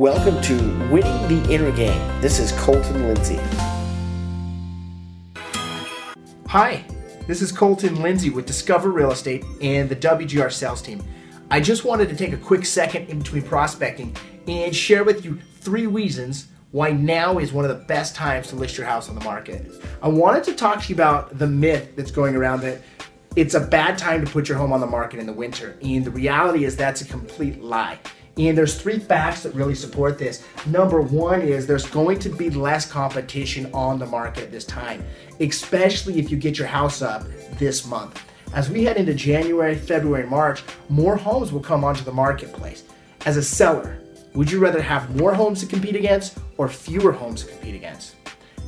Welcome to Winning the Inner Game. This is Colton Lindsay. Hi, this is Colton Lindsay with Discover Real Estate and the WGR sales team. I just wanted to take a quick second in between prospecting and share with you three reasons why now is one of the best times to list your house on the market. I wanted to talk to you about the myth that's going around that it's a bad time to put your home on the market in the winter. And the reality is that's a complete lie. And there's three facts that really support this. Number one is there's going to be less competition on the market this time, especially if you get your house up this month. As we head into January, February, March, more homes will come onto the marketplace. As a seller, would you rather have more homes to compete against or fewer homes to compete against?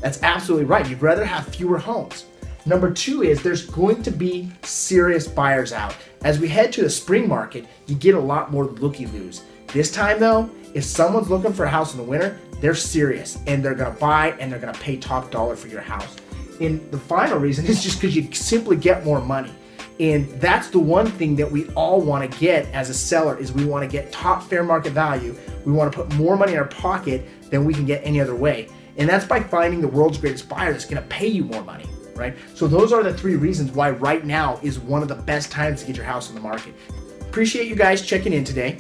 That's absolutely right. You'd rather have fewer homes. Number two is there's going to be serious buyers out. As we head to the spring market, you get a lot more looky loos. This time though, if someone's looking for a house in the winter, they're serious and they're gonna buy and they're gonna pay top dollar for your house. And the final reason is just because you simply get more money. And that's the one thing that we all want to get as a seller is we want to get top fair market value. We want to put more money in our pocket than we can get any other way. And that's by finding the world's greatest buyer that's going to pay you more money right? So those are the three reasons why right now is one of the best times to get your house on the market. Appreciate you guys checking in today.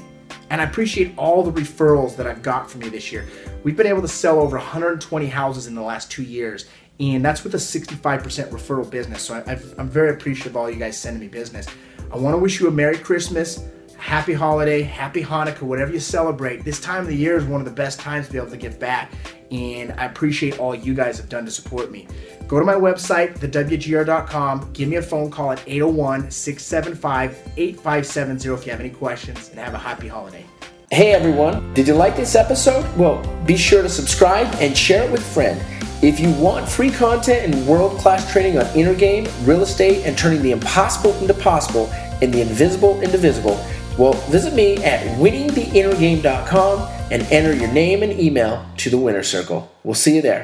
And I appreciate all the referrals that I've got from you this year. We've been able to sell over 120 houses in the last two years, and that's with a 65% referral business. So I, am very appreciative of all you guys sending me business. I want to wish you a Merry Christmas, Happy Holiday, Happy Hanukkah, whatever you celebrate. This time of the year is one of the best times to be able to give back, and I appreciate all you guys have done to support me. Go to my website, thewgr.com. Give me a phone call at 801 675 8570 if you have any questions, and have a happy holiday. Hey everyone, did you like this episode? Well, be sure to subscribe and share it with a friend. If you want free content and world class training on inner game, real estate, and turning the impossible into possible and the invisible into visible, well, visit me at winningtheinnergame.com and enter your name and email to the winner circle. We'll see you there.